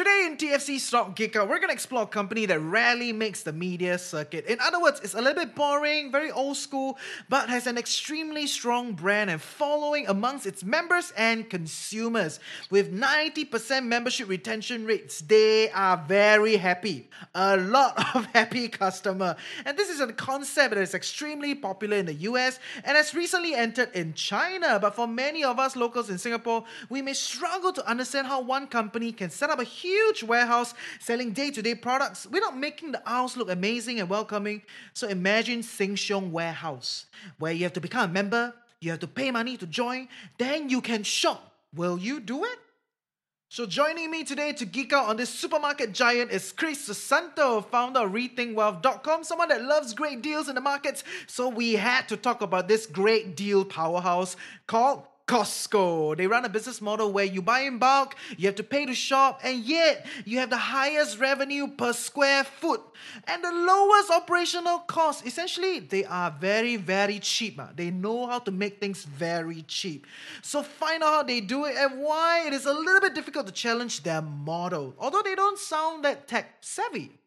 Today in TFC Stock Geek Out, we're going to explore a company that rarely makes the media circuit. In other words, it's a little bit boring, very old school, but has an extremely strong brand and following amongst its members and consumers. With 90% membership retention rates, they are very happy. A lot of happy customer. And this is a concept that is extremely popular in the US and has recently entered in China. But for many of us locals in Singapore, we may struggle to understand how one company can set up a huge warehouse selling day to day products without making the aisles look amazing and welcoming. So imagine Sheng Siong Warehouse, where you have to become a member, you have to pay money to join, then you can shop. Will you do it? So joining me today to geek out on this supermarket giant is Chris Susanto, founder of RethinkWealth.com, someone that loves great deals in the markets. So we had to talk about this great deal powerhouse called Costco. They run a business model where you buy in bulk, you have to pay to shop, and yet you have the highest revenue per square foot and the lowest operational cost. Essentially, they are very, very cheap. Ah. They know how to make things very cheap. So find out how they do it and why it is a little bit difficult to challenge their model, although they don't sound that tech savvy.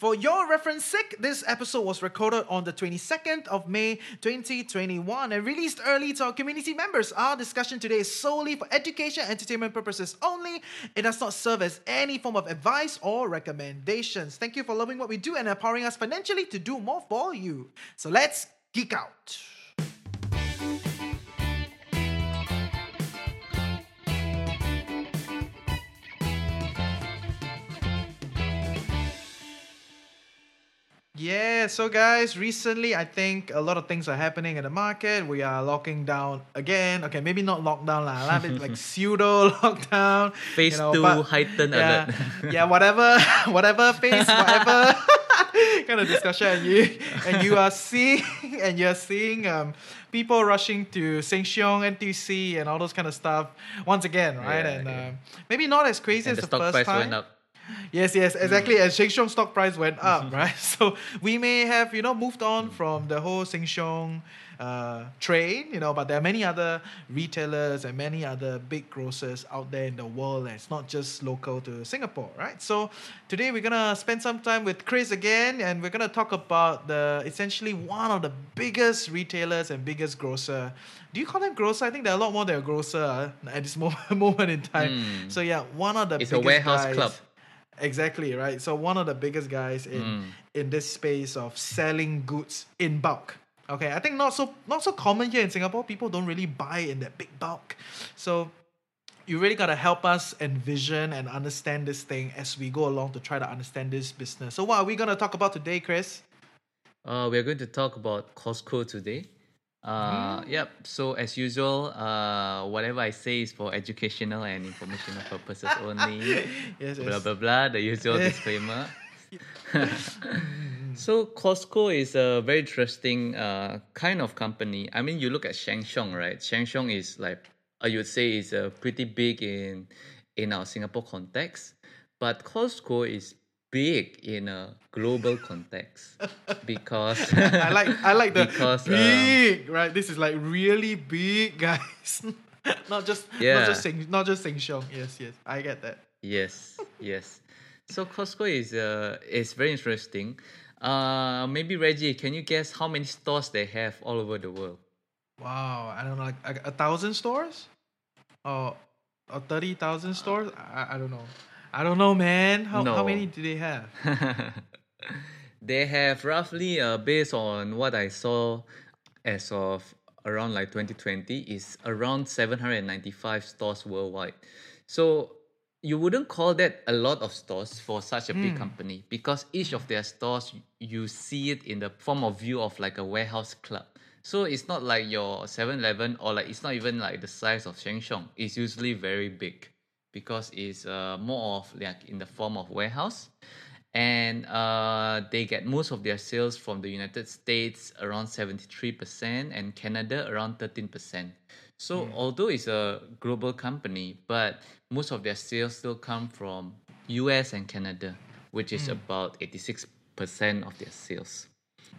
For your reference sake, this episode was recorded on the 22nd of May 2021 and released early to our community members. Our discussion today is solely for education and entertainment purposes only. It does not serve as any form of advice or recommendations. Thank you for loving what we do and empowering us financially to do more for you. So let's geek out. Yeah, so guys, recently I think a lot of things are happening in the market. We are locking down again. Okay, maybe not lockdown lah, a little bit like pseudo lockdown. Phase you know, two but- heightened yeah, alert. yeah, whatever, whatever phase, whatever kind of discussion, and you and you are seeing and you're seeing um people rushing to Sheng Siong, NTC, and all those kind of stuff once again, right? Yeah, and yeah. um, maybe not as crazy and as the the, first time. Yes, yes, exactly. Mm. As Sheng Siong stock price went up, right? So we may have, you know, moved on from the whole Sheng Siong uh, train, you know, but there are many other retailers and many other big grocers out there in the world, and it's not just local to Singapore, right? So today we're gonna spend some time with Chris again, and we're gonna talk about the essentially one of the biggest retailers and biggest grocer. Do you call them grocer? I think there are a lot more than a grocer uh, at this moment moment in time. Mm. So yeah, one of the It's a warehouse guys- club. Exactly, right? So one of the biggest guys in Mm. in this space of selling goods in bulk. Okay, I think not so not so common here in Singapore. People don't really buy in that big bulk. So you really gotta help us envision and understand this thing as we go along to try to understand this business. So what are we gonna talk about today, Chris? Uh, we're going to talk about Costco today. Uh, Yep. So as usual, uh, whatever I say is for educational and informational purposes only. Yes, blah yes. blah blah. The usual disclaimer. so Costco is a very interesting uh, kind of company. I mean, you look at Sheng Siong, right? Sheng Siong is like I would say is uh, pretty big in in our Singapore context, but Costco is big in a global context because I like I like the Because, um, big, right? This is like really big, guys. not just Yeah. not just Sing, not just Sheng Siong. Yes, yes, I get that. Yes, yes. So Costco is uh is very interesting. Uh, maybe Reggie, can you guess how many stores they have all over the world? Wow, I don't know, like a, a thousand stores, or or thirty thousand stores. I, I don't know. I don't know, man. How how many do they have? they have roughly uh based on what I saw as of around like 2020 is around 795 stores worldwide. So you wouldn't call that a lot of stores for such a big company because each of their stores you see it in the form of view of like a warehouse club. So it's not like your 7-Eleven or like it's not even like the size of Sheng. It's usually very big because it's uh, more of like in the form of warehouse and uh, they get most of their sales from the United States around 73% and Canada around 13%. So although it's a global company, but most of their sales still come from US and Canada, which is about 86% of their sales.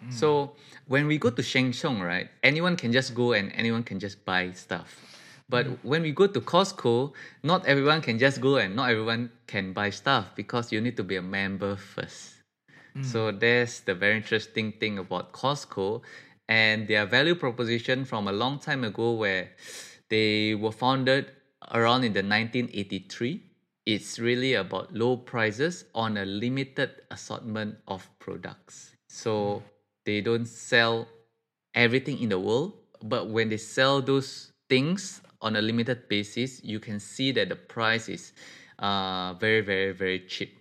So when we go to Sheng Siong, right, anyone can just go and anyone can just buy stuff. But mm. when we go to Costco, not everyone can just go and not everyone can buy stuff because you need to be a member first. Mm. So that's the very interesting thing about Costco. And their value proposition from a long time ago where they were founded around in the 1983 it's really about low prices on a limited assortment of products. So mm. they don't sell everything in the world but when they sell those things on a limited basis you can see that the price is uh, very very very cheap.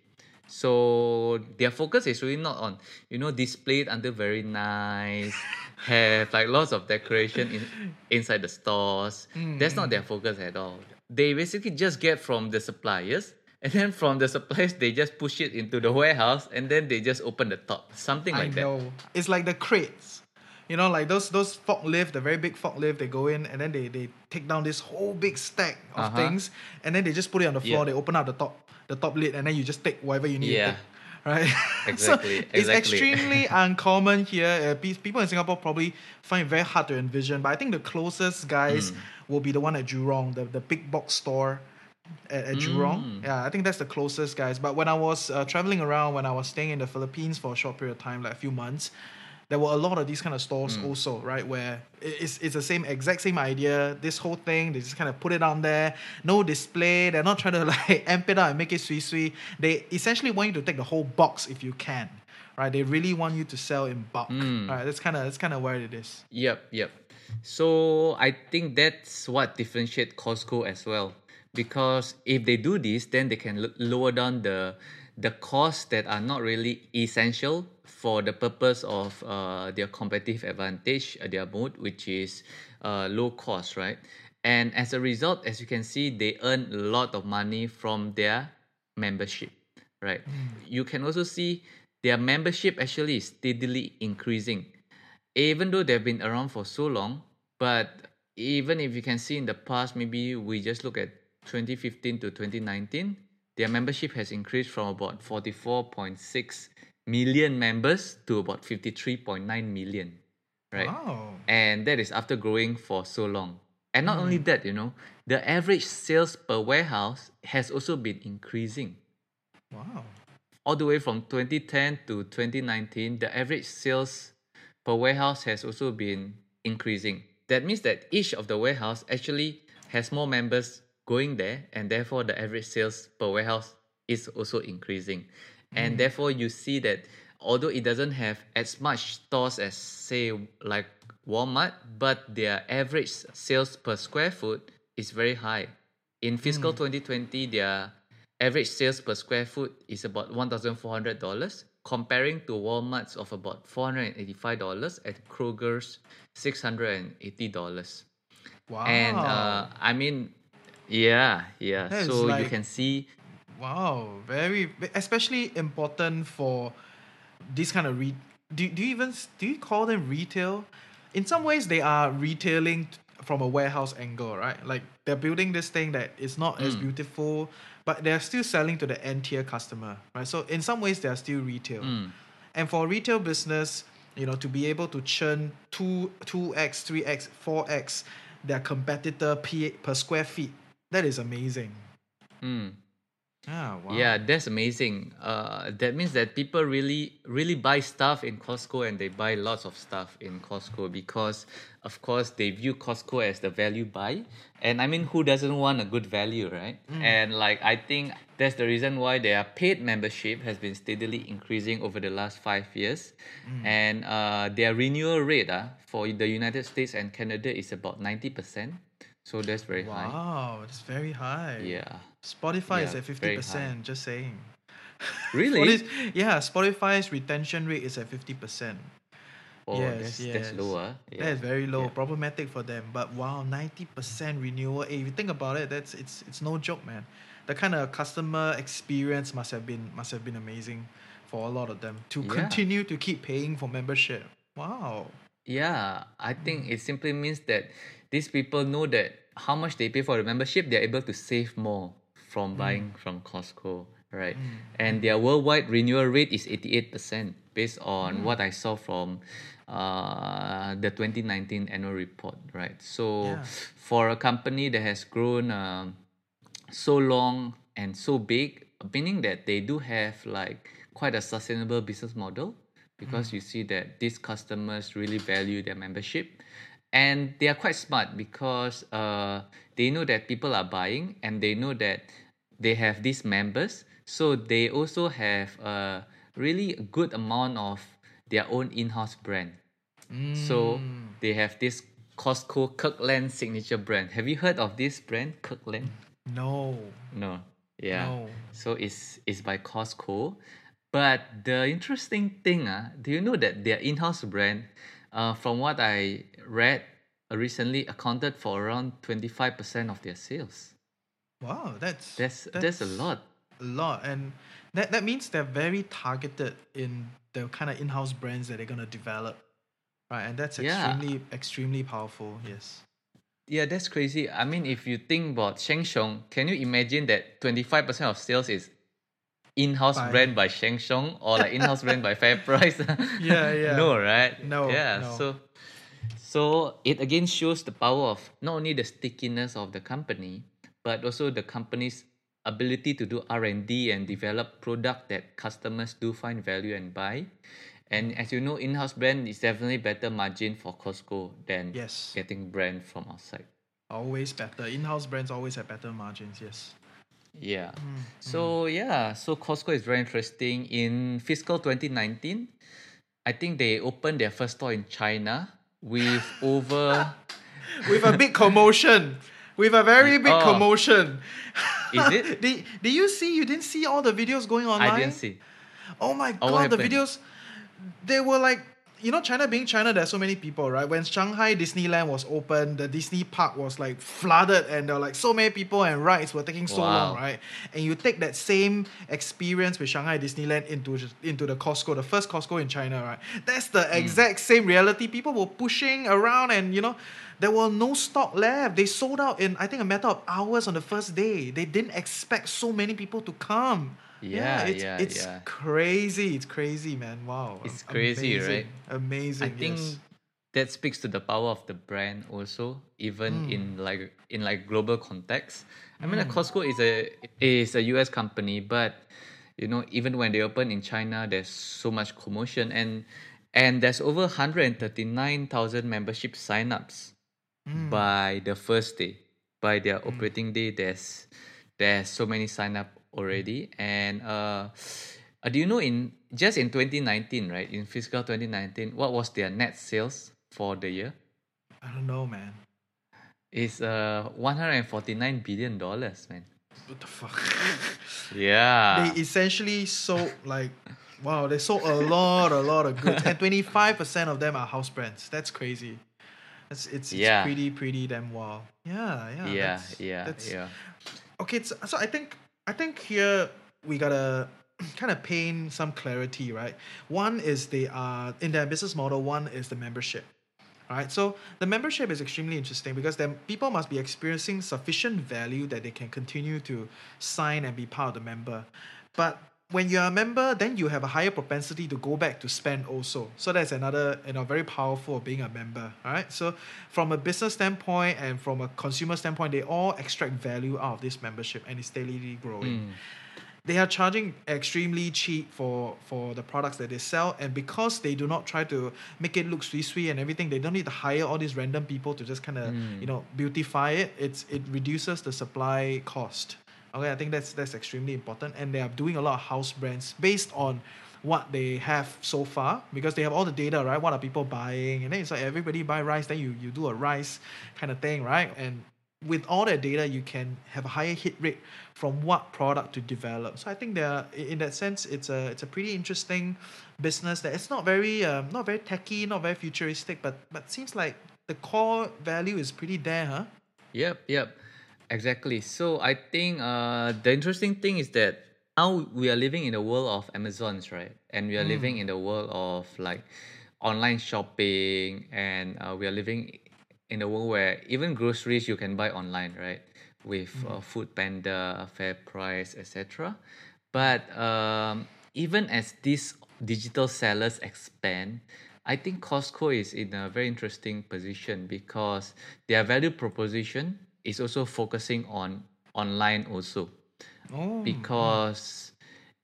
So their focus is really not on you know display it until very nice have like lots of decoration in, inside the stores. That's not their focus at all. They basically just get from the suppliers and then from the suppliers they just push it into the warehouse and then they just open the top. Something like I that. know. It's like the crates. You know, like those those forklift, the very big forklift, they go in and then they, they take down this whole big stack of Uh-huh. things and then they just put it on the floor, Yeah. they open up the top the top lid and then you just take whatever you need Yeah. Right? Exactly, so it's exactly. extremely uncommon here. Uh, people in Singapore probably find it very hard to envision, but I think the closest guys Hmm. will be the one at Jurong, the, the big box store at, at Jurong. Mm. Yeah, I think that's the closest, guys. But when I was uh, traveling around, when I was staying in the Philippines for a short period of time, like a few months, there were a lot of these kind of stores Mm. also, right? Where it's, it's the same exact same idea. This whole thing, they just kind of put it on there, no display. They're not trying to like amp it up and make it sweet sweet. They essentially want you to take the whole box if you can, right? They really want you to sell in bulk, Mm. right? That's kind of that's kind of where it is. Yep, yep. So I think that's what differentiate Costco as well, because if they do this, then they can l- lower down the the costs that are not really essential for the purpose of uh, their competitive advantage, uh, their moat, which is uh, low cost, right? And as a result, as you can see, they earn a lot of money from their membership, right? You can also see their membership actually is steadily increasing even though they've been around for so long, but even if you can see in the past, maybe we just look at 2015 to 2019, their membership has increased from about 44.6 million members to about 53.9 million, right? Wow. And that is after growing for so long. And not only mm. that, you know, the average sales per warehouse has also been increasing Wow. all the way from 2010 to 2019, the average sales per warehouse has also been increasing. That means that each of the warehouse actually has more members going there, and therefore the average sales per warehouse is also increasing. And therefore, you see that although it doesn't have as much stores as say like Walmart, but their average sales per square foot is very high. In fiscal 2020, their average sales per square foot is about $1,400, comparing to Walmart's of about $485 and Kroger's $680. Wow. And uh, I mean, yeah, yeah. That so you can see, Wow, very especially important for this kind of re. Do, do you even do you call them retail? In some ways, they are retailing from a warehouse angle, right? Like they're building this thing that is not as Mm. beautiful, but they're still selling to the end tier customer, right? So in some ways, they are still retail. mm, And for a retail business, you know, to be able to churn two two x, three x, four x their competitor p per square feet, that is amazing. mm. Ah, wow. Yeah, that's amazing. Uh, that means that people really, really buy stuff in Costco and they buy lots of stuff in Costco because, of course, they view Costco as the value buy. And I mean, who doesn't want a good value, right? And like, I think that's the reason why their paid membership has been steadily increasing over the last five years. And uh, their renewal rate uh, for the United States and Canada is about 90%. So that's very high. Wow, it's very high. Yeah. Spotify is at fifty percent. Just saying. Really? Spotify- yeah, Spotify's retention rate is at fifty percent. Oh, Yes, that's, yes. that's lower. Yeah. That is very low, yeah. problematic for them. But wow, ninety percent renewal. Hey, if you think about it, that's it's it's no joke, man. The kind of customer experience must have been must have been amazing for a lot of them to Yeah. continue to keep paying for membership. Wow. Yeah, I think it simply means that these people know that how much they pay for the membership, they're able to save more from Mm. buying from Costco, right? And their worldwide renewal rate is 88%. based on what I saw from uh, the 2019 annual report, right? So Yeah. for a company that has grown um, so long and so big, meaning that they do have like quite a sustainable business model because you see that these customers really value their membership and they are quite smart because uh, they know that people are buying and they know that they have these members so they also have a really good amount of their own in-house brand so they have this Costco Kirkland signature brand. Have you heard of this brand, Kirkland? No. No. Yeah. No. So it's it's by Costco. But the interesting thing, uh, do you know that their in-house brand, uh, from what I read uh, recently, accounted for around 25% of their sales. Wow, that's That's that's, a lot. A lot, and that that means they're very targeted in the kind of in-house brands that they're gonna develop, right? And that's Yeah. extremely extremely powerful. Yes. Yeah, that's crazy. I mean, if you think about Sheng Siong, can you imagine that 25% of sales is in-house By- brand by Sheng Siong or like in-house brand by Fair Price? Yeah, yeah. No, right? No, Yeah, no. so so it again shows the power of not only the stickiness of the company, but also the company's ability to do R&D and develop product that customers do find value and buy. And as you know, in-house brand is definitely better margin for Costco than Yes. getting brand from outside. Always better. In-house brands always have better margins. Yes. Yeah. Mm, So yeah, so Costco is very interesting. In fiscal 2019, I think they opened their first store in China with over With a big commotion. With a very big Oh. commotion. Is it? did, did you see? You didn't see all the videos going online? I didn't see. Oh my Oh, god, the videos they were like you know China being China there's so many people, right? When Shanghai Disneyland was open, the Disney park was like flooded and there were like so many people and rides were taking so long, right? And you take that same experience with Shanghai Disneyland into into the Costco, the first Costco in China, right? That's the Hmm. exact same reality. People were pushing around and you know there were no stock left. They sold out in I think a matter of hours on the first day. They didn't expect so many people to come. Yeah, it's, yeah, it's yeah. crazy. It's crazy, man. Wow. It's crazy, amazing. right? Amazing. I think yes. that speaks to the power of the brand also, even Hmm. in like in like global context. I mean, like Hmm. Costco is a is a US company, but you know, even when they open in China, there's so much commotion and and there's over 139,000 membership signups Hmm. by the first day. By their operating day, there's there's so many sign up already. And uh, do you know in just in 2019, right? In fiscal 2019, what was their net sales for the year? I don't know, man. It's uh 149 billion dollars, man. What the fuck? Yeah. they essentially sold like, wow, they sold a lot, a lot of goods, and twenty five percent of them are house brands. That's crazy. It's it's, it's pretty pretty damn wow. Yeah, yeah. yeah, that's- yeah, that's- yeah. okay so, so i think i think here we gotta kind of paint some clarity right one is they are in their business model one is the membership all right so the membership is extremely interesting because then people must be experiencing sufficient value that they can continue to sign and be part of the member but when you're a member then you have a higher propensity to go back to spend also. So that's another you know very powerful of being a member all right so from a business standpoint and from a consumer standpoint they all extract value out of this membership and it's steadily growing. Mm. they are charging extremely cheap for for the products that they sell and because they do not try to make it look sweet sweet and everything they don't need to hire all these random people to just kind of Mm. you know beautify it. It's it reduces the supply cost okay i think that's that's extremely important. And they are doing a lot of house brands based on what they have so far because they have all the data right? What are people buying? And then it's like everybody buy rice then you you do a rice kind of thing right? And with all that data, you can have a higher hit rate from what product to develop. So I think there, are- in that sense, it's a it's a pretty interesting business that it's not very um, not very techy, not very futuristic, but but seems like the core value is pretty there, huh? Yep, yep, exactly. So I think uh, the interesting thing is that now we are living in the world of Amazons, right? And we are living in the world of like online shopping, and uh, we are living in a world where even groceries you can buy online, right? With uh, Food Panda, Fair Price, etc. But um, even as this digital sellers expand, I think Costco is in a very interesting position because their value proposition is also focusing on online also. Oh, Because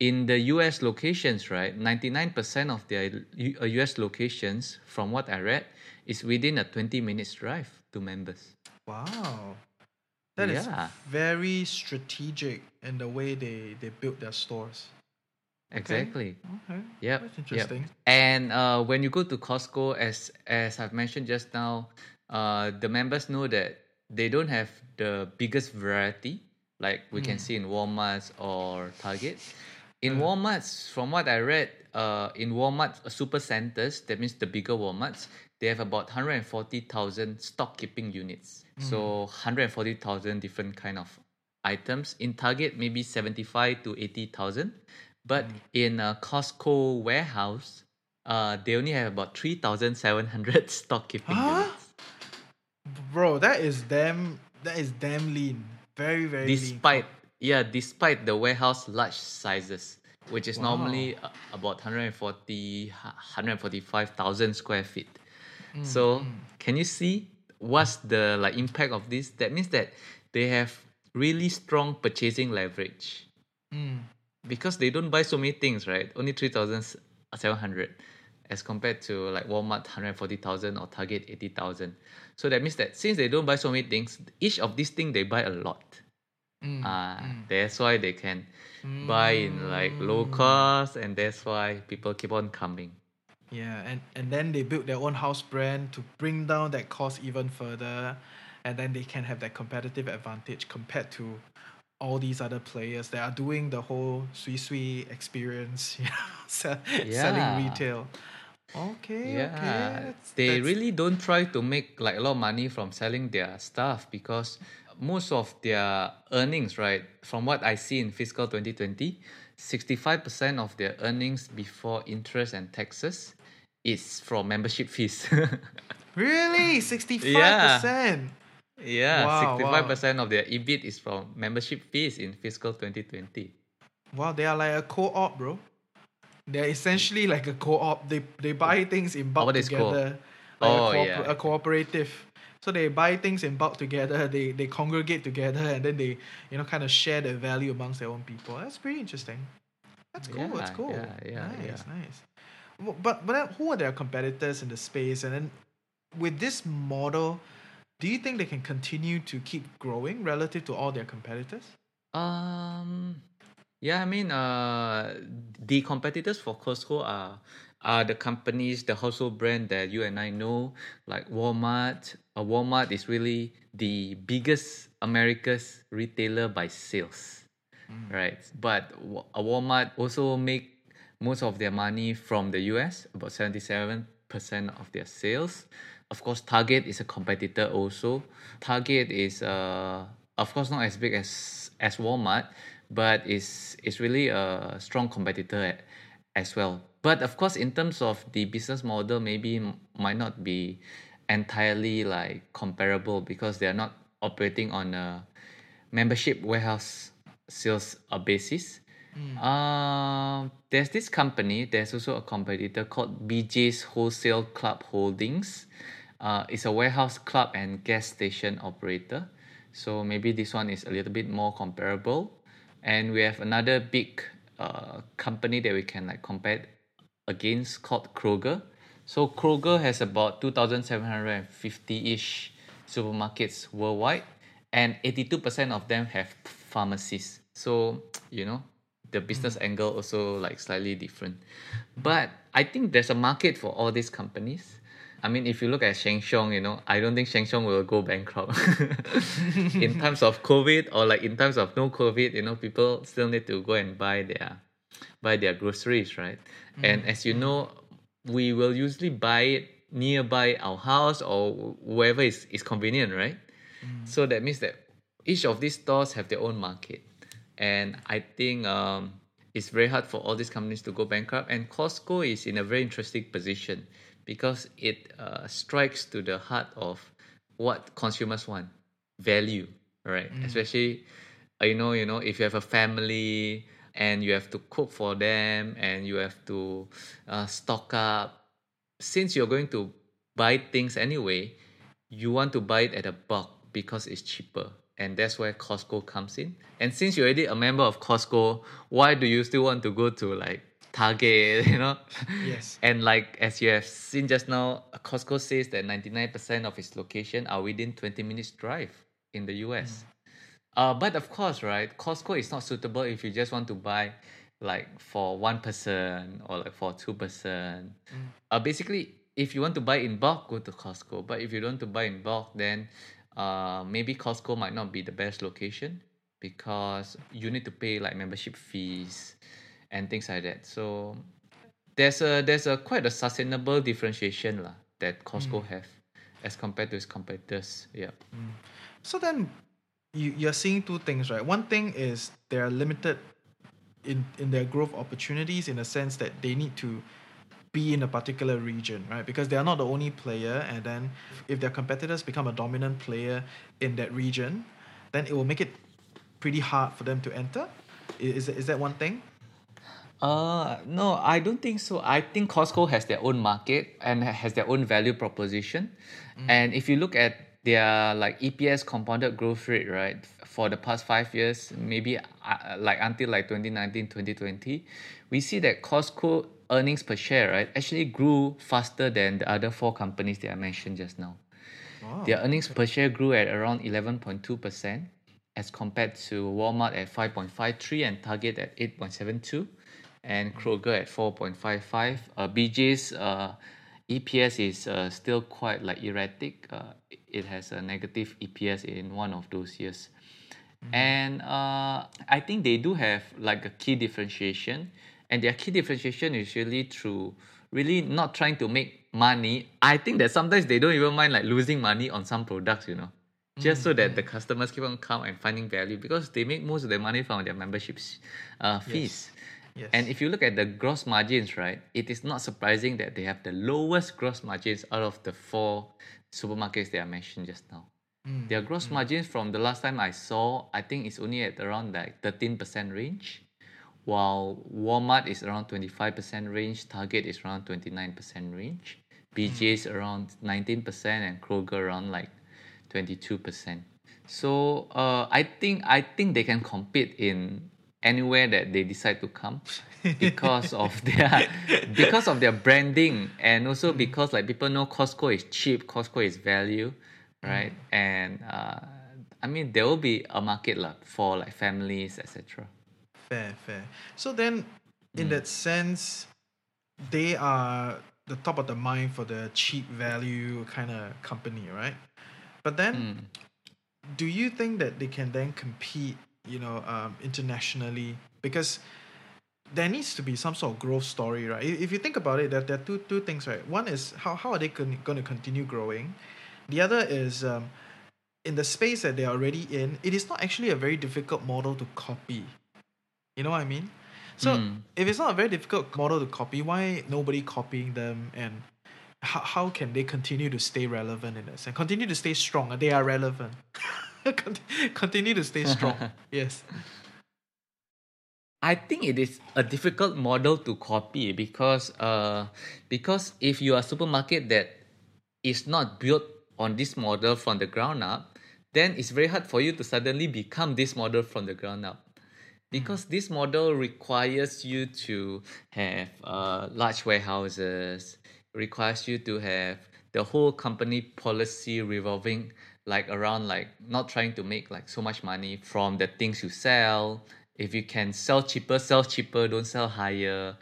in the US locations, right, 99% of their U- uh, US locations, from what I read, is within a 20 minutes drive to members. wow. That is Yeah. very strategic in the way they, they build their stores. Exactly. Okay. Yep. That's yep. interesting. And uh, when you go to Costco, as as I've mentioned just now, uh, the members know that they don't have the biggest variety like we can see in Walmart or Target. In Walmart's, from what I read, uh, in Walmart uh, super centers, that means the bigger Walmarts, they have about 140,000 stock keeping units. So 140,000 different kind of items. In Target, maybe 75 to 80,000. But in a Costco warehouse, uh, they only have about 3,700 stock keeping Huh? units. Bro, that is damn that is damn lean. Very, very lean. Despite, yeah, despite the warehouse large sizes, which is normally uh, about 140, 145,000 square feet. so can you see what's the like impact of this? That means that they have really strong purchasing leverage. Mm. because they don't buy so many things, right? Only 3,700 as compared to like Walmart 140,000 or Target 80,000. So that means that since they don't buy so many things, each of these things they buy a lot. Mm. Ah, that's why they can buy in like low cost and that's why people keep on coming. Yeah, and, and then they build their own house brand to bring down that cost even further, and then they can have that competitive advantage compared to all these other players that are doing the whole sui sui experience, you know, sell, Yeah. selling retail. Okay, Yeah, okay. that's- they that's- really don't try to make like a lot of money from selling their stuff because most of their earnings, right, from what I see in fiscal 2020, 65% of their earnings before interest and taxes is from membership fees. really sixty five percent. yeah, Wow, wow. 65% of their EBIT is from membership fees in fiscal 2020. Wow, they are like a co-op, bro. They're essentially like a co-op. They they buy things in bulk what is co-op? together. Like Oh, a, cooper- yeah. a cooperative. So they buy things in bulk together. They they congregate together, and then they you know kind of share the value amongst their own people. That's pretty interesting. That's cool. that's cool. yeah, yeah, nice, yeah. nice. But but who are their competitors in the space? And then with this model, do you think they can continue to keep growing relative to all their competitors? Um, yeah, I mean, uh, the competitors for Costco are are the companies, the household brand that you and I know, like Walmart. Uh, Walmart is really the biggest America's retailer by sales, right? But uh, Walmart also make most of their money from the US, about seventy-seven percent of their sales. Of course, Target is a competitor also. Target is uh, of course not as big as as Walmart, but is is really a strong competitor as well. But of course, in terms of the business model, maybe might not be entirely like comparable because they are not operating on a membership warehouse sales uh, basis. Um, there's this company. There's also a competitor called BJ's Wholesale Club Holdings. Uh, it's a warehouse club and gas station operator. So maybe this one is a little bit more comparable. And we have another big uh, company that we can like compare against called Kroger. So Kroger has about 2,750-ish supermarkets worldwide and 82% of them have pharmacies. So, you know, the business angle also like slightly different. But I think there's a market for all these companies. I mean, if you look at Sheng Siong, you know, I don't think Sheng Siong will go bankrupt. in times of COVID or like in times of no COVID, you know, people still need to go and buy their buy their groceries, right? And as you know, we will usually buy it nearby our house or wherever is, is convenient, right? So that means that each of these stores have their own market. And I think um, it's very hard for all these companies to go bankrupt. And Costco is in a very interesting position because it uh, strikes to the heart of what consumers want value, right? Especially, uh, you know, you know, if you have a family and you have to cook for them and you have to uh, stock up since you're going to buy things anyway you want to buy it at a bulk because it's cheaper and that's where Costco comes in. And since you're already a member of Costco, why do you still want to go to like Target, you know? Yes. and like as you have seen just now, Costco says that 99% of its location are within 20 minutes drive in the US. Uh, but of course, right, Costco is not suitable if you just want to buy like for one person or like for two person. Uh, basically, if you want to buy in bulk, go to Costco. But if you don't want to buy in bulk, then uh, maybe Costco might not be the best location because you need to pay like membership fees and things like that. So there's a there's a quite a sustainable differentiation lah that Costco mm. have as compared to its competitors. Yeah. Mm. So then you, you're seeing two things, right? One thing is they're limited in, in their growth opportunities in the sense that they need to be in a particular region, right? Because they are not the only player, and then if their competitors become a dominant player in that region, then it will make it pretty hard for them to enter. Is, is that one thing? Uh no, I don't think so. I think Costco has their own market and has their own value proposition. And if you look at their like EPS compounded growth rate, right, for the past 5 years, maybe uh, like until like 2019, 2020, we see that Costco earnings per share, right, actually grew faster than the other four companies that I mentioned just now. Wow. Their earnings per share grew at around 11.2% as compared to Walmart at 5.53 and Target at 8.72 and Kroger at 4.55. Uh, BJ's uh, EPS is uh, still quite like erratic. Uh, it has a negative EPS in one of those years. And uh, I think they do have like a key differentiation, and their key differentiation is really through really not trying to make money. I think that sometimes they don't even mind like losing money on some products, you know, just so that the customers keep on coming and finding value because they make most of their money from their memberships uh, fees. Yes. And if you look at the gross margins, right, it is not surprising that they have the lowest gross margins out of the four supermarkets that I mentioned just now. Hmm. Their gross hmm. margins from the last time I saw, I think it's only at around like 13% range, while Walmart is around 25% range, Target is around 29% range, BJ's hmm. around 19%, and Kroger around like 22%. So uh, I think I think they can compete in anywhere that they decide to come because of their because of their branding and also because like people know Costco is cheap, Costco is value, right? And uh, I mean there will be a market lah for like families, etc. Fair, fair. So then, in that sense, they are the top of the mind for the cheap value kind of company, right? But then, do you think that they can then compete, you know, um, internationally? Because there needs to be some sort of growth story, right? If you think about it, there, there are two two things, right? One is how, how are they going to continue growing? The other is um, in the space that they are already in, it is not actually a very difficult model to copy. You know what I mean? So Mm. if it's not a very difficult model to copy, why nobody copying them and how, how can they continue to stay relevant in that sense? Continue to stay strong. They are relevant. Con- continue to stay strong. yes. I think it is a difficult model to copy because uh because if you are a supermarket that is not built on this model from the ground up, then it's very hard for you to suddenly become this model from the ground up. Because this model requires you to have uh, large warehouses, requires you to have the whole company policy revolving like around like not trying to make like so much money from the things you sell. If you can sell cheaper, sell cheaper, don't sell higher.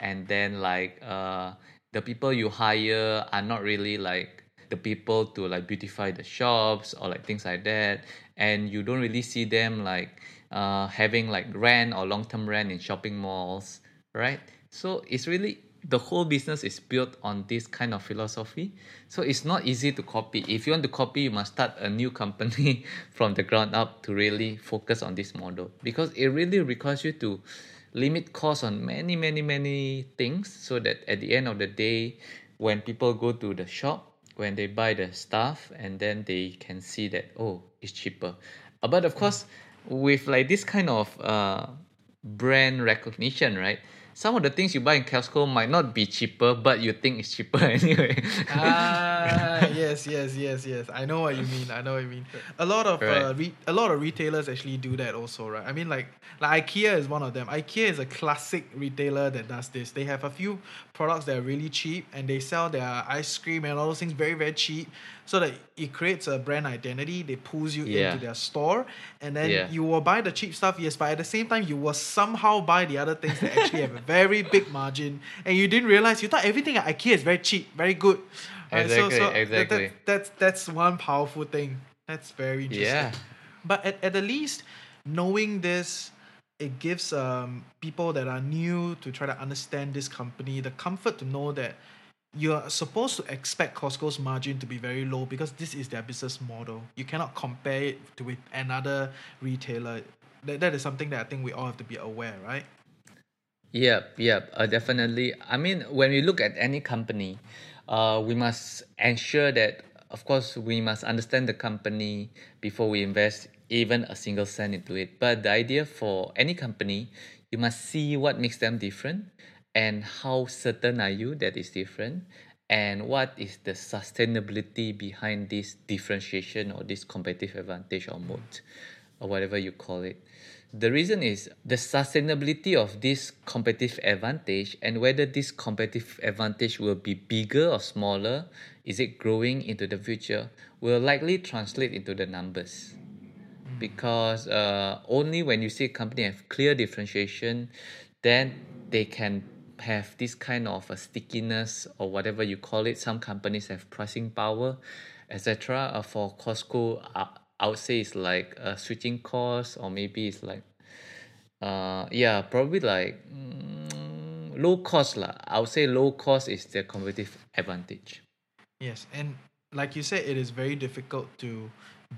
And then like uh the people you hire are not really like the people to like beautify the shops or like things like that and you don't really see them like uh having like rent or long-term rent in shopping malls right so it's really the whole business is built on this kind of philosophy. So it's not easy to copy. If you want to copy you must start a new company from the ground up to really focus on this model. Because it really requires you to limit costs on many many many things so that at the end of the day when people go to the shop when they buy the stuff and then they can see that oh it's cheaper. Uh, but of course with like this kind of uh brand recognition, right? Some of the things you buy in Costco might not be cheaper, but you think it's cheaper anyway. ah, yes, yes, yes, yes. I know what you mean. I know what you mean. A lot of uh, re- a lot of retailers actually do that also, right? I mean, like like IKEA is one of them. IKEA is a classic retailer that does this. They have a few products that are really cheap, and they sell their ice cream and all those things very very cheap, so that it creates a brand identity. They pulls you Yeah. into their store, and then Yeah. you will buy the cheap stuff, yes, but at the same time you will somehow buy the other things that actually have a very big margin, and you didn't realize you thought everything at IKEA is very cheap, very good. Right, Exactly, that- exactly. that- that's that's one powerful thing. That's very interesting. Yeah. But at, at the least, knowing this, it gives um people that are new to try to understand this company the comfort to know that you're supposed to expect Costco's margin to be very low because this is their business model. You cannot compare it to with another retailer. That, that is something that I think we all have to be aware, right? Yep, yep, uh, definitely. I mean, when we look at any company, uh, we must ensure that, of course, we must understand the company before we invest even a single cent into it. But the idea for any company, you must see what makes them different and how certain are you that is different and what is the sustainability behind this differentiation or this competitive advantage or moat or whatever you call it. The reason is the sustainability of this competitive advantage and whether this competitive advantage will be bigger or smaller, is it growing into the future, will likely translate into the numbers. Because uh, only when you see a company have clear differentiation, then they can have this kind of a stickiness or whatever you call it. Some companies have pricing power, etc. Uh, for Costco, uh, I would say it's like a switching cost, or maybe it's like, uh, yeah, probably like mm, low cost lah. I would say low cost is their competitive advantage. Yes, and like you said, it is very difficult to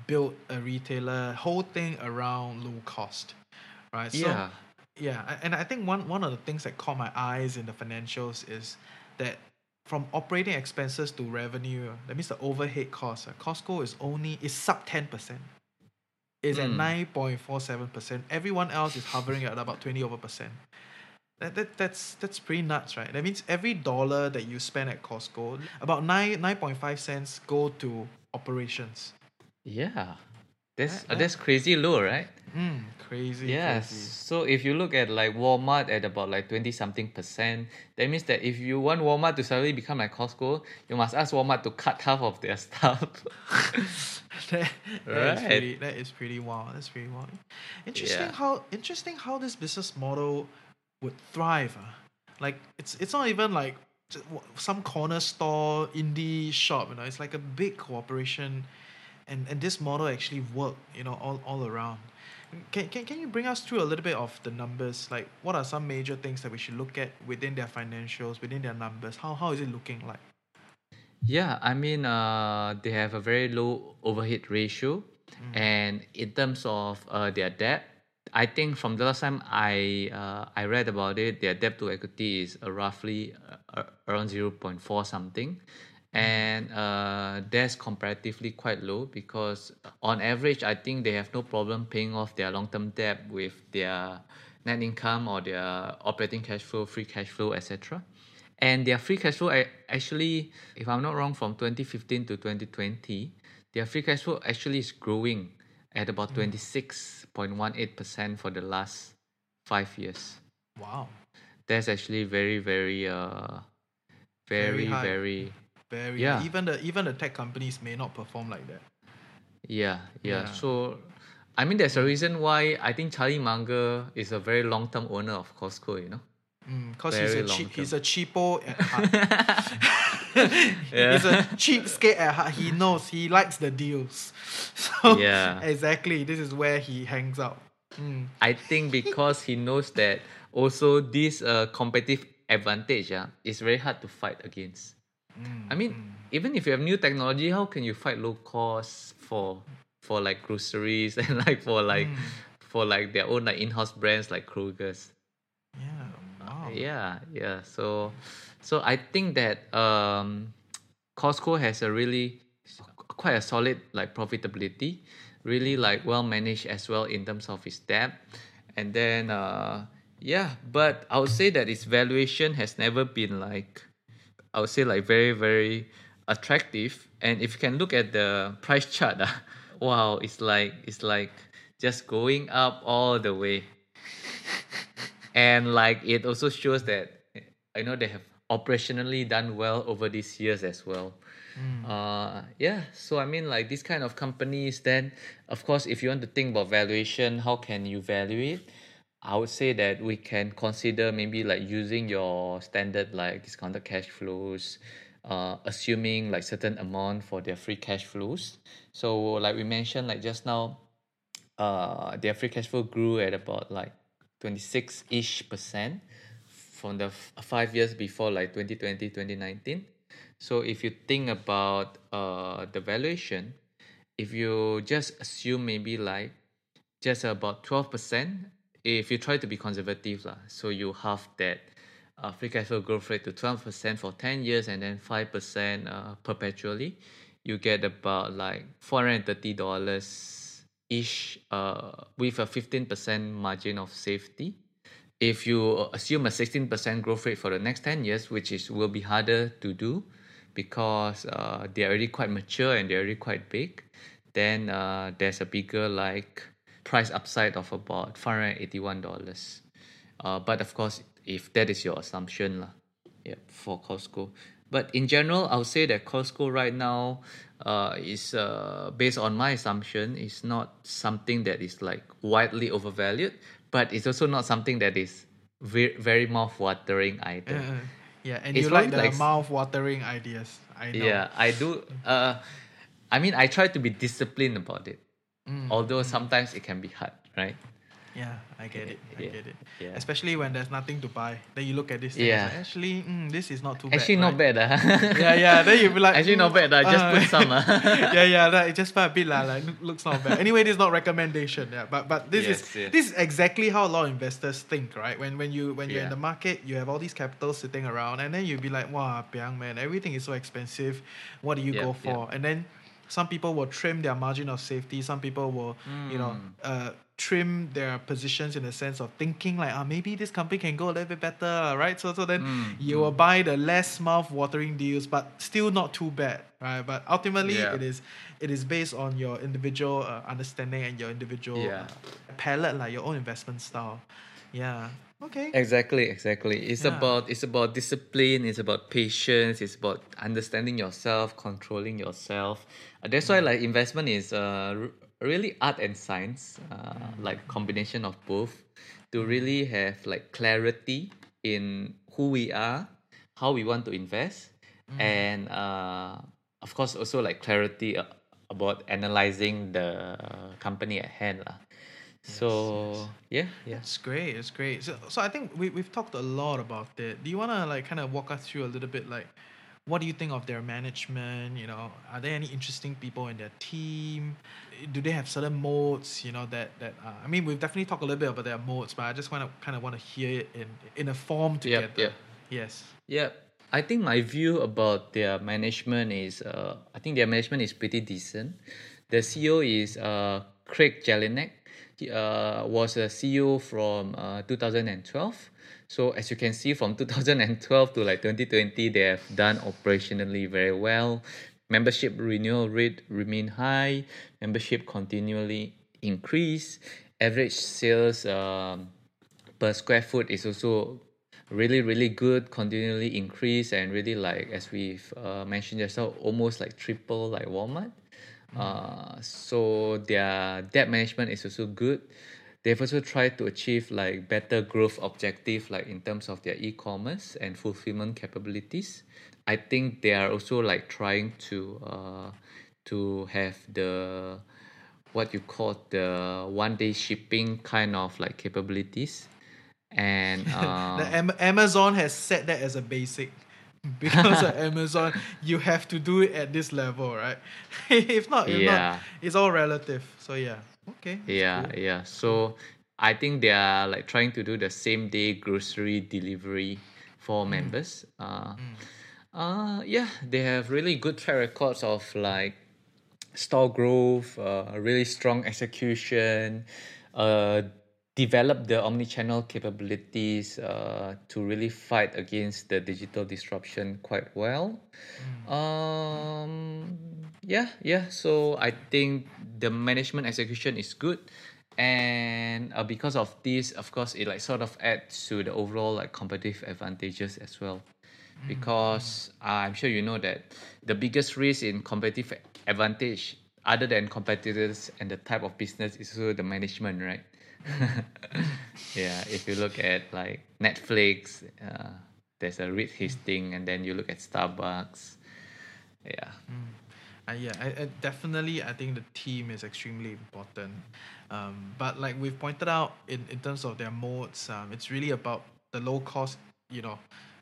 build a retailer whole thing around low cost, right? So, yeah, yeah, and I think one one of the things that caught my eyes in the financials is that from operating expenses to revenue, that means the overhead cost. uh, Costco is only is sub ten percent. Is at Mm. nine point four seven percent. Everyone else is hovering at about twenty over percent. That, that that's that's pretty nuts, right? That means every dollar that you spend at Costco, about nine nine point five cents go to operations. yeah. That's That- uh, that's crazy low, right? Mm, crazy. Yes. crazy. So if you look at like Walmart at about like twenty something percent, that means that if you want Walmart to suddenly become like Costco, you must ask Walmart to cut half of their stuff. that, that is Right. pretty that is pretty wild. That's pretty wild. Interesting Yeah. how interesting how this business model would thrive. ah. Like it's it's not even like some corner store indie shop, you know, it's like a big cooperation and, and this model actually work, you know, all, all around. Can, can, can you bring us through a little bit of the numbers? Like, what are some major things that we should look at within their financials, within their numbers? How, how is it looking like? Yeah, I mean, uh, they have a very low overhead ratio, and in terms of uh, their debt, I think from the last time I uh, I read about it, their debt to equity is uh, roughly uh, around zero point four something, and uh, that's comparatively quite low because on average, I think they have no problem paying off their long term debt with their net income or their operating cash flow, free cash flow, etc. And their free cash flow, actually, if I'm not wrong, from 2015 to 2020, their free cash flow actually is growing at about 26.18% for the last five years. Wow. That's actually very, very, uh, Very very, very, Very Yeah. even the even the tech companies may not perform like that. yeah, yeah. Yeah. So, I mean, there's a reason why I think Charlie Munger is a very long term owner of Costco, you know? Because he's a cheap, he's a cheapo at heart. He's a cheapskate at heart. He knows he likes the deals. So Yeah. exactly, this is where he hangs out. Mm. I think because he knows that also this uh, competitive advantage uh, is very hard to fight against. I mean, even if you have new technology, how can you fight low cost for for like groceries and like for like for like their own like in-house brands like Kroger's? Yeah. Wow. Yeah, yeah. So so I think that um Costco has a really quite a solid like profitability, really like well managed as well in terms of its debt. and then uh, yeah, but I would say that its valuation has never been like I would say like very very attractive. And if you can look at the price chart, uh, wow, it's like it's like just going up all the way. and like it also shows that I know they have operationally done well over these years as well. Uh, yeah, so I mean, like this kind of companies, then of course, if you want to think about valuation, how can you value it? I would say that we can consider maybe like using your standard like discounted cash flows, uh, assuming like certain amount for their free cash flows. So like we mentioned like just now, uh, their free cash flow grew at about like 26 ish percent from the f- five years before like 2020 2019 so if you think about uh the valuation if you just assume maybe like just about 12% if you try to be conservative lah, so you half that uh, free cash flow growth rate to 12% for 10 years and then 5% uh, perpetually you get about like $430 ish uh, with a 15% margin of safety. If you assume a 16% growth rate for the next 10 years which is will be harder to do because uh, they're already quite mature and they're already quite big then uh, there's a bigger like price upside of about $581 uh, but of course if that is your assumption lah, yeah, for Costco but in general I would say that Costco right now uh, is uh, based on my assumption is not something that is like widely overvalued but it's also not something that is very, very mouth-watering either Uh, yeah, and It's you like the like mouth-watering ideas. I know. Yeah, I do. Uh, I mean, I try to be disciplined about it. Mm, Although sometimes it can be hard, right? Yeah, I get it. I Yeah, get it. yeah. Especially when there's nothing to buy. Then you look at this thing. Yeah. Yeah. actually, mm, this is not too Actually, bad. Actually, not bad. ah. Yeah, yeah. Then you be like, Actually, not bad. ah. Just uh, put some. ah. yeah, yeah. That, it just felt a bit lah, like looks not bad. Anyway, this is not recommendation. Yeah, but but this Yes, is yes. this is exactly how a lot of investors think, right? When when you when you're in the market, you have all these capital sitting around, and then you'll be like, wow, piang man, everything is so expensive. What do you go for? And then some people will trim their margin of safety. Some people will, you know, Mm. uh, trim their positions in the sense of thinking like, ah, maybe this company can go a little bit better, right? So so then Mm, you will buy the less mouth-watering deals, but still not too bad, right? But ultimately, Yeah. it is it is based on your individual uh, understanding and your individual Yeah. palette, like your own investment style. Yeah. Okay. Exactly, exactly. It's Yeah. about it's about discipline. It's about patience. It's about understanding yourself, controlling yourself. Uh, that's why like investment is uh really art and science, uh, like combination of both, to really have like clarity in who we are, how we want to invest, and uh of course also like clarity uh, about analyzing the company at hand lah. So yeah, yeah. It's great. It's great. So, so I think we we've talked a lot about it. Do you wanna like kind of walk us through a little bit, like, what do you think of their management? You know, are there any interesting people in their team? Do they have certain moats? You know that that uh, I mean, we've definitely talked a little bit about their moats, but I just want to kind of want to hear it in in a form together. yep. Yes. Yeah, I think my view about their management is, uh, I think their management is pretty decent. The CEO is uh, Craig Jelinek. Uh, was a CEO from uh, 2012. So as you can see, from 2012 to like 2020, they have done operationally very well. Membership renewal rate remain high. Membership continually increase. Average sales um, per square foot is also really really good continually increase and really like as we've uh, mentioned just now almost like triple like walmart uh, so their debt management is also good. They've also tried to achieve like better growth objective like in terms of their e-commerce and fulfillment capabilities. I think they are also like trying to uh, to have the what you call the one day shipping kind of like capabilities. And uh, the Am- Amazon has set that as a basic. Because of Amazon, you have to do it at this level, right? if not, if Yeah. not, it's all relative. So yeah, okay. yeah cool. yeah so i think they are like trying to do the same day grocery delivery for Mm. members uh, uh yeah they have really good track records of like store growth uh really strong execution uh develop the omni-channel capabilities uh, to really fight against the digital disruption quite well. Um, yeah, yeah. So I think the management execution is good, and uh, because of this, of course, it like sort of adds to the overall like competitive advantages as well. Because uh, I'm sure you know that the biggest risk in competitive advantage, other than competitors and the type of business, is also the management, right? yeah, if you look at like Netflix, uh, there's a Reed Hastings, and then you look at Starbucks. Yeah. Uh, yeah, I, I definitely I think the team is extremely important. Um, but like we've pointed out in, in terms of their moats, um, it's really about the low cost, you know,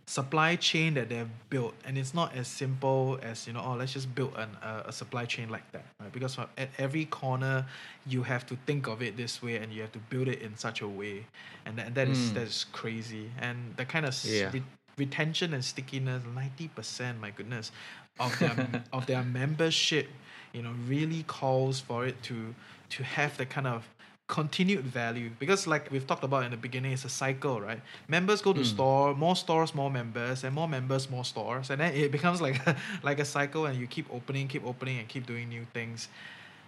supply chain that they've built, and it's not as simple as you know, oh, let's just build an, uh, a supply chain like that, right? Because at every corner, you have to think of it this way, and you have to build it in such a way, and that, that is Mm. that is crazy, and the kind of Yeah. re- retention and stickiness, ninety percent, my goodness, of their of their membership, you know, really calls for it to to have the kind of continued value. Because like we've talked about in the beginning it's a cycle right? Members go to hmm. store more stores more members and more members more stores. And then it becomes like a, like a cycle and you keep opening keep opening and keep doing new things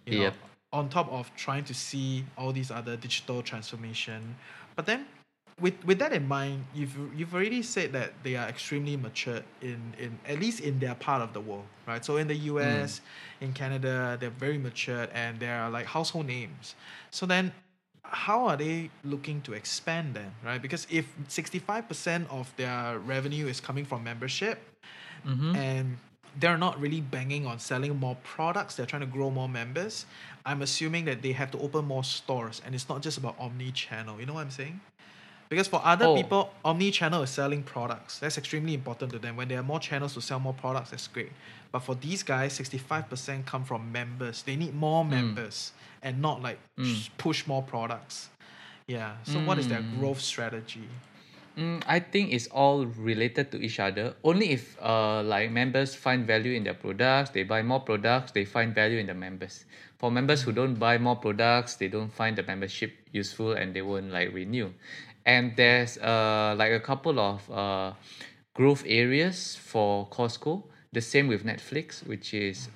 you know Yep. on top of trying to see all these other digital transformation. But then with with that in mind you've you've already said that they are extremely mature in in at least in their part of the world right? So in the US in Canada they're very mature and they are like household names. So then how are they looking to expand then right? Because if 65% of their revenue is coming from membership Mm-hmm. and they're not really banging on selling more products they're trying to grow more members i'm assuming that they have to open more stores and it's not just about omni-channel. You know what i'm saying because for other Oh. people omni-channel is selling products. That's extremely important to them. When there are more channels to sell more products that's great. But for these guys 65% come from members. They need more members and not like sh- push more products. Yeah. So what is their growth strategy? Mm, I think it's all related to each other. Only if uh like members find value in their products, they buy more products, they find value in the members. For members who don't buy more products, they don't find the membership useful and they won't like renew. And there's uh like a couple of uh growth areas for Costco. The same with Netflix, which is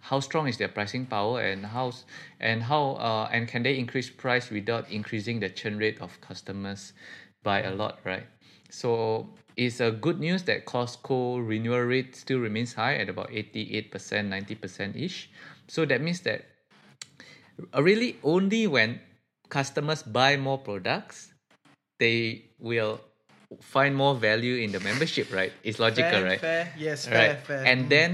how strong is their pricing power and how and how uh and can they increase price without increasing the churn rate of customers by a lot right so it's a good news that costco renewal rate still remains high at about 88% 90% ish so that means that uh, really only when customers buy more products they will find more value in the membership right? It's logical fair, right? fair. Yes fair right. fair and Mm. then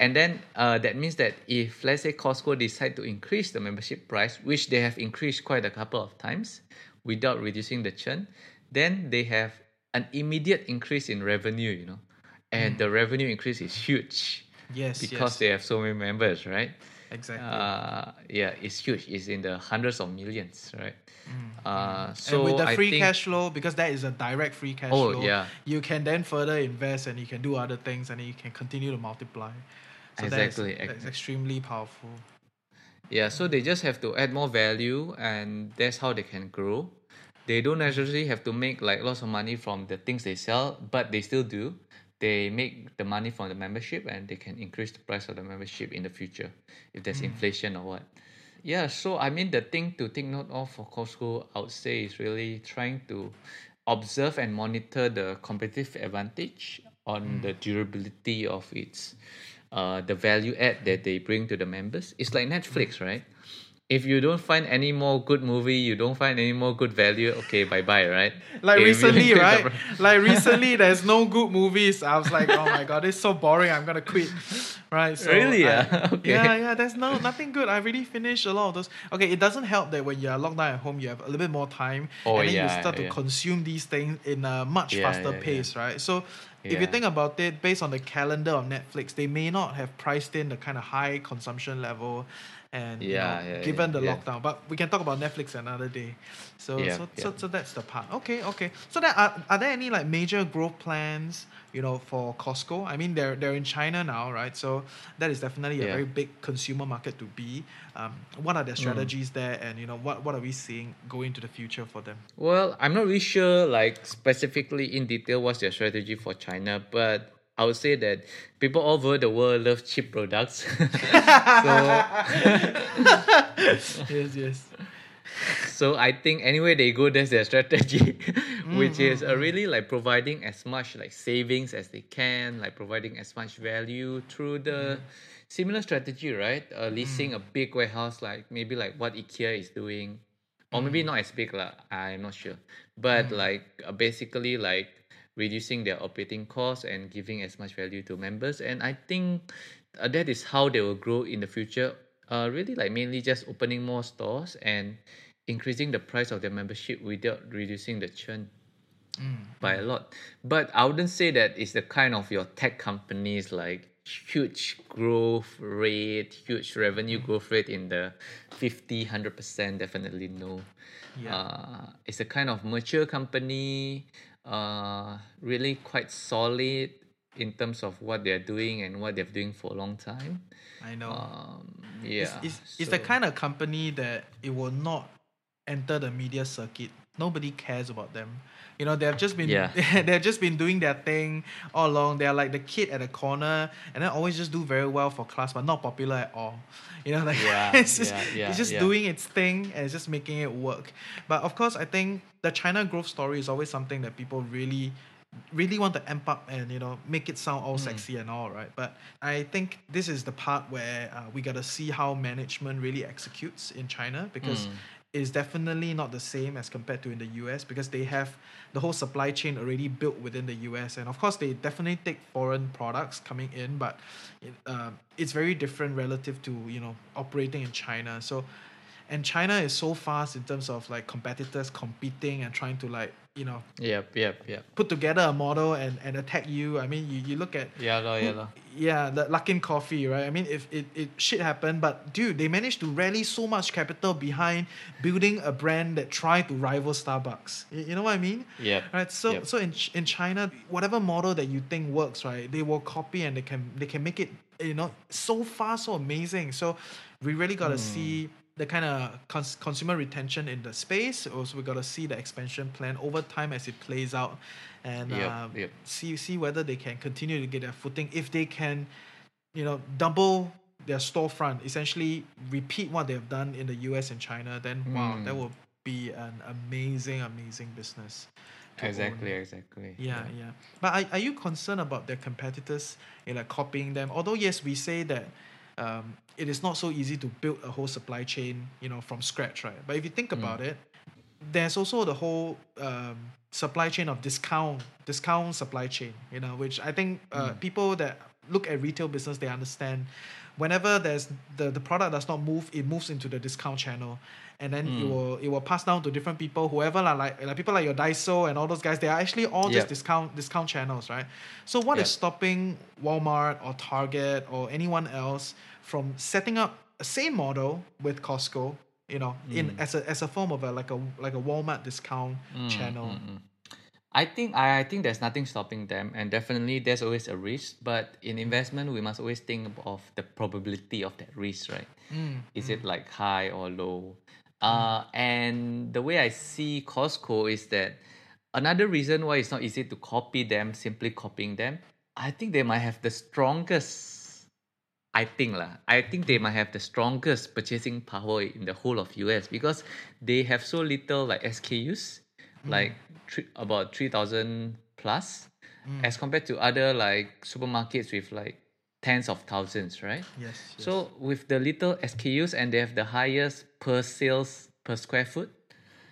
and then uh, that means that if let's say costco decide to increase the membership price which they have increased quite a couple of times without reducing the churn then they have an immediate increase in revenue you know? And the revenue increase is huge yes because yes. they have so many members right exactly uh, yeah it's huge it's in the hundreds of millions right uh, so Mm. and with the free cash flow, because that is a direct free cash Oh, flow, yeah. you can then further invest and you can do other things and you can continue to multiply. So Exactly, that is, that is extremely powerful. Yeah, so they just have to add more value and that's how they can grow. They don't necessarily have to make like lots of money from the things they sell, but they still do. They make the money from the membership and they can increase the price of the membership in the future if there's hmm. inflation or what. Yeah, so I mean the thing to take note of for Costco, I would say is really trying to observe and monitor the competitive advantage on hmm. the durability of its uh the value add that they bring to the members. It's like Netflix, hmm. right? If you don't find any more good movie, you don't find any more good value, okay, bye bye, right? Like If recently, increase the right? like recently, there's no good movies. I was like, oh my god, it's so boring. I'm gonna quit. Right? So Really, I- yeah? Okay. Yeah, yeah. There's no nothing good. I really finished a lot of those. Okay, it doesn't help that when you're locked down at home, you have a little bit more time, Oh, and then you yeah, start to consume these things in a much Yeah, faster yeah, yeah. pace, right? So. If you think about it, based on the calendar of Netflix, they may not have priced in the kind of high consumption level, and you know, yeah, given yeah, the yeah. lockdown. But we can talk about Netflix another day. So Yeah, so, yeah. so so that's the part. Okay, okay. So then are, are there any like major growth plans you know, for Costco. I mean, they're they're in China now, right? So that is definitely a very big consumer market to be. Um, what are their Mm. strategies there, and you know, what what are we seeing going into the future for them? Well, I'm not really sure, like specifically in detail, what's their strategy for China, but I would say that people all over the world love cheap products. so, yes, yes. so I think anywhere they go, that's their strategy, which Mm, is uh, really like providing as much like savings as they can, like providing as much value through the Mm. similar strategy, right? Uh, leasing a big warehouse, like maybe like what IKEA is doing, or Mm. maybe not as big lah. I'm not sure, but like uh, basically like reducing their operating costs and giving as much value to members, and I think uh, that is how they will grow in the future. Uh, really like mainly just opening more stores and increasing the price of their membership without reducing the churn by a lot. But I wouldn't say that it's the kind of your tech companies like huge growth rate, huge revenue growth rate in the 50, 100%, definitely no. Yeah. Uh, it's a kind of mature company, uh, really quite solid in terms of what they're doing and what they're doing for a long time. I know. Um, yeah. It's, it's, it's the kind of company that it will not enter the media circuit. Nobody cares about them. You know, they've just been Yeah. they've just been doing their thing all along. They're like the kid at the corner and then always just do very well for class, but not popular at all. You know, like Yeah, it's just yeah, yeah, it's just doing its thing and it's just making it work. But of course I think the China growth story is always something that people really really want to amp up and you know make it sound all sexy and all right but i think this is the part where uh, we got to see how management really executes in china because Mm. It's definitely not the same as compared to in the us because they have the whole supply chain already built within the us and of course they definitely take foreign products coming in but it, um, it's very different relative to you know operating in china. So and china is so fast in terms of like competitors competing and trying to like you know Yep, yep, yep. put together a model and, and attack you. I mean, you, you look at Yeah, lor, yeah, lor. yeah, the Luckin Coffee, right? I mean, if it, it shit happened, but dude, they managed to rally so much capital behind building a brand that tried to rival Starbucks. You, you know what I mean? yeah Right. So Yep. so in in China, whatever model that you think works, right, they will copy and they can they can make it you know so fast, so amazing. So we really got to Hmm. see the kind of cons- consumer retention in the space. Also, we got to see the expansion plan over time as it plays out, and Yep, uh, yep. see see whether they can continue to get their footing. If they can, you know, double their storefront, essentially repeat what they've done in the U.S. and China, then wow, that Mm. will be an amazing, amazing business. to own. Exactly, exactly. Yeah, yeah. But are, are you concerned about their competitors in like copying them? Although yes, we say that um, it is not so easy to build a whole supply chain, you know, from scratch, right? But if you think about it, there's also the whole um, supply chain of discount, discount supply chain, you know, which I think uh, people that look at retail business they understand. Whenever there's the, the product does not move, it moves into the discount channel, and then it hmm. will it will pass down to different people. Whoever like like people like your Daiso and all those guys, they are actually all just discount discount channels, right? So what is Yep. stopping Walmart or Target or anyone else from setting up a same model with Costco, you know, in hmm. as a as a form of a like a like a Walmart discount hmm, channel? I think I, I think there's nothing stopping them, and definitely there's always a risk. But in investment, we must always think of the probability of that risk, right? Mm, is it mm. like high or low? Mm. Uh, and the way I see Costco is that another reason why it's not easy to copy them, simply copying them. I think they might have the strongest I think lah. I think they might have the strongest purchasing power in the whole of US because they have so little like SKUs, Mm. like three, about three thousand plus, mm. as compared to other like supermarkets with like tens of thousands, right? Yes. yes. So with the little SKUs and they have the highest per sales per square foot,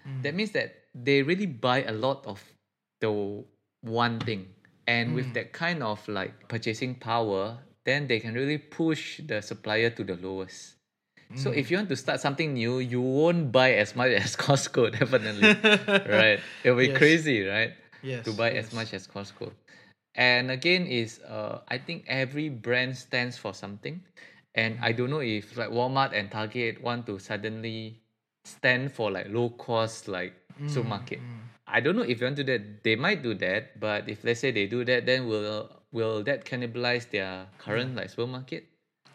mm. that means that they really buy a lot of the one thing. And with that kind of like purchasing power, then they can really push the supplier to the lowest. So if mm. you want to start something new, you won't buy as much as Costco, definitely. right? It'll be Yes. crazy, right? yes. to buy yes. as much as Costco. And again, is uh, I think every brand stands for something, and I don't know if like Walmart and Target want to suddenly stand for like low cost like mm, supermarket. Mm. I don't know if you want to do that. They might do that, but if let's say they do that, then will will that cannibalize their current like supermarket?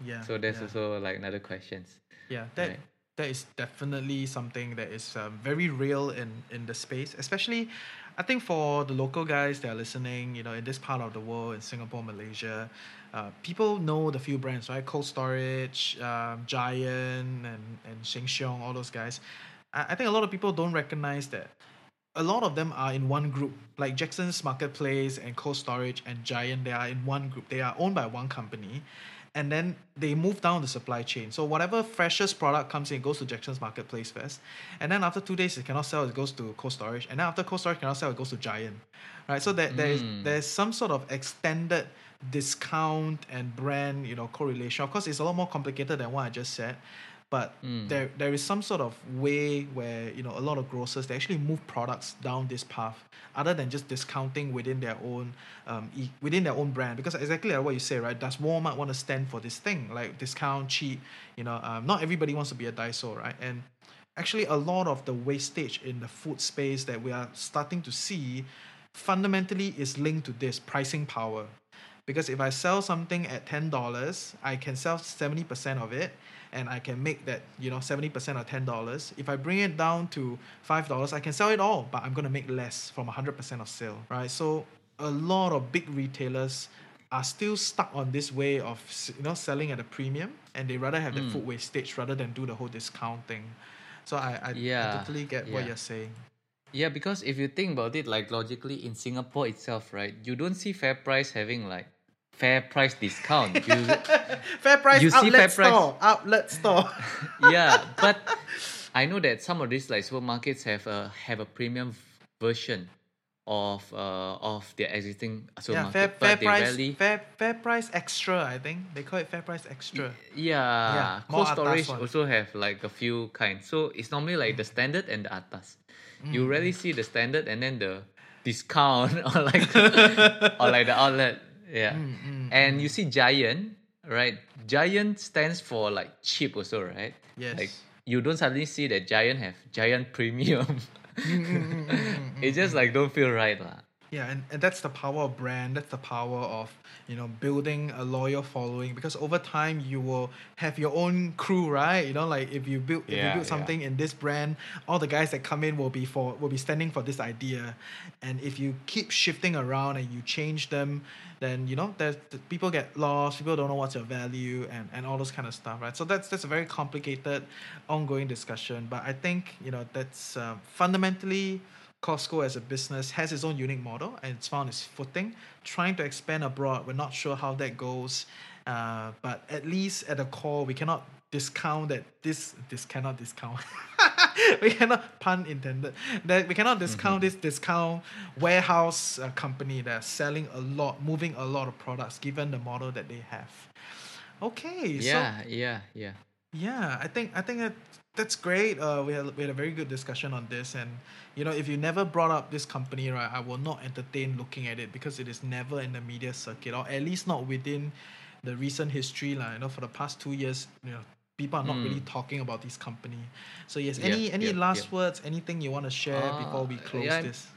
Yeah. So that's yeah. also like another questions. Yeah, that Right. that is definitely something that is um, very real in in the space, especially. I think for the local guys that are listening, you know, in this part of the world, in Singapore, Malaysia, uh, people know the few brands, right? Cold Storage, um, Giant, and and Sheng Siong, all those guys. I, I think a lot of people don't recognize that a lot of them are in one group, like Jackson's Marketplace and Cold Storage and Giant. They are in one group. They are owned by one company, and then they move down the supply chain. So whatever freshest product comes in goes to Jackson's Marketplace first, and then after two days it cannot sell, it goes to Cold Storage, and then after Cold Storage cannot sell, it goes to Giant, right? So there is Mm. there's some sort of extended discount and brand you know correlation. Of course, it's a lot more complicated than what I just said, but Mm. there there is some sort of way where you know a lot of grocers they actually move products down this path other than just discounting within their own um e- within their own brand. Because exactly like what you say right does Walmart want to stand for this thing? Like discount cheap you know um, not everybody wants to be a Daiso right? And actually a lot of the wastage in the food space that we are starting to see fundamentally is linked to this pricing power. Because if I sell something at ten dollars, I can sell seventy percent of it, and I can make that you know seventy percent of ten dollars. If I bring it down to five dollars, I can sell it all, but I'm gonna make less from hundred percent of sale, right? So a lot of big retailers are still stuck on this way of you know selling at a premium, and they rather have the mm. food wastage rather than do the whole discount thing. So I I, I totally get what you're saying. Yeah, because if you think about it, like logically in Singapore itself, right, you don't see Fair Price having like fair price discount. You, Fair price You see outlet Fair Price- store, outlet store. yeah, but I know that some of these like supermarkets have a have a premium version of uh of their existing so Yeah, supermarket, fair, fair price, rarely. fair, fair price extra. I think they call it fair price extra. Yeah, Yeah, cold storage also have like a few kinds. So it's normally like the standard and the atas. Mm. You rarely see the standard and then the discount or like or like the outlet. Yeah, mm, mm, and you mm. see giant, right? Giant stands for like cheap also, right? Yes. Like you don't suddenly see that giant have giant premium. Mm, mm it just like don't feel right lah. Yeah, and, and that's the power of brand. That's the power of you know building a loyal following because over time you will have your own crew, right? You know, like if you build if you Yeah, build yeah. something in this brand, all the guys that come in will be for will be standing for this idea, and if you keep shifting around and you change them, then you know there's the people get lost. People don't know what's your value and and all those kind of stuff, right? So that's that's a very complicated, ongoing discussion. But I think you know that's uh, fundamentally. Costco as a business has its own unique model and it's found its footing. Trying to expand abroad, we're not sure how that goes. Uh, but at least at the core, we cannot discount that this this cannot discount. we cannot pun intended that we cannot discount this discount warehouse uh, company that's selling a lot, moving a lot of products given the model that they have. Okay, so Yeah, yeah, yeah. yeah, I think I think that that's great. Uh, we had we had a very good discussion on this, and you know, if you never brought up this company, right, I will not entertain looking at it because it is never in the media circuit, or at least not within the recent history, like, You know, for the past two years, you know, people are not really talking about this company. So yes, Yeah, any any yeah, last yeah. words, anything you want to share before we Uh, close this?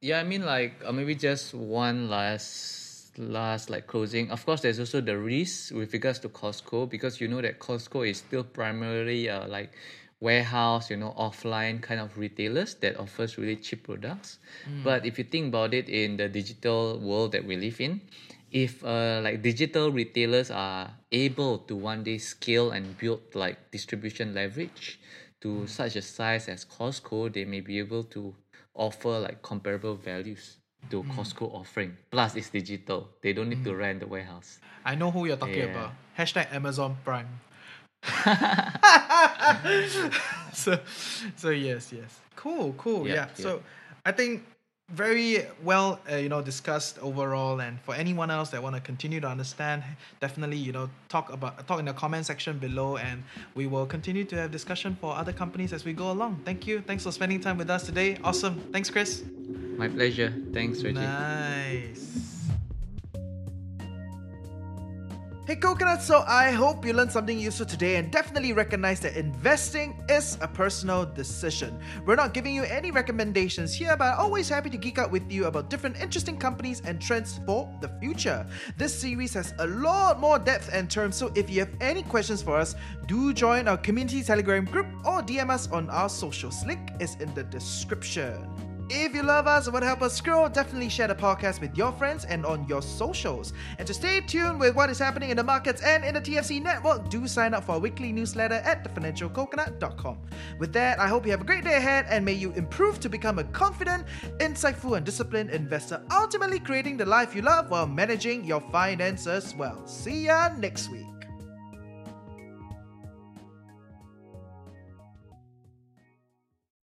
Yeah, I mean like uh, maybe just one last last like closing. Of course, there's also the risk with regards to Costco because you know that Costco is still primarily uh, like warehouse, you know, offline kind of retailers that offers really cheap products. But if you think about it in the digital world that we live in, if uh, like digital retailers are able to one day scale and build like distribution leverage to such a size as Costco, they may be able to offer like comparable values to hmm. Costco offering. Plus, it's digital. They don't need to hmm. rent the warehouse. I know who you're talking Yeah. about. Hashtag Amazon Prime. so, so yes, yes, cool, cool, yeah. Yeah, yeah. So, I think very well, uh, you know, discussed overall. And for anyone else that want to continue to understand, definitely, you know, talk about talk in the comment section below, and we will continue to have discussion for other companies as we go along. Thank you. Thanks for spending time with us today. Awesome. Thanks, Chris. My pleasure. Thanks, Reggie. Nice. Hey Coconut, so I hope you learned something useful today and definitely recognize that investing is a personal decision. We're not giving you any recommendations here, but always happy to geek out with you about different interesting companies and trends for the future. This series has a lot more depth and terms, so if you have any questions for us, do join our community Telegram group or DM us on our socials. Link is in the description. If you love us and want to help us grow, definitely share the podcast with your friends and on your socials. And to stay tuned with what is happening in the markets and in the TFC network, do sign up for our weekly newsletter at thefinancialcoconut.com. With that, I hope you have a great day ahead and may you improve to become a confident, insightful, and disciplined investor, ultimately creating the life you love while managing your finances well. See ya next week.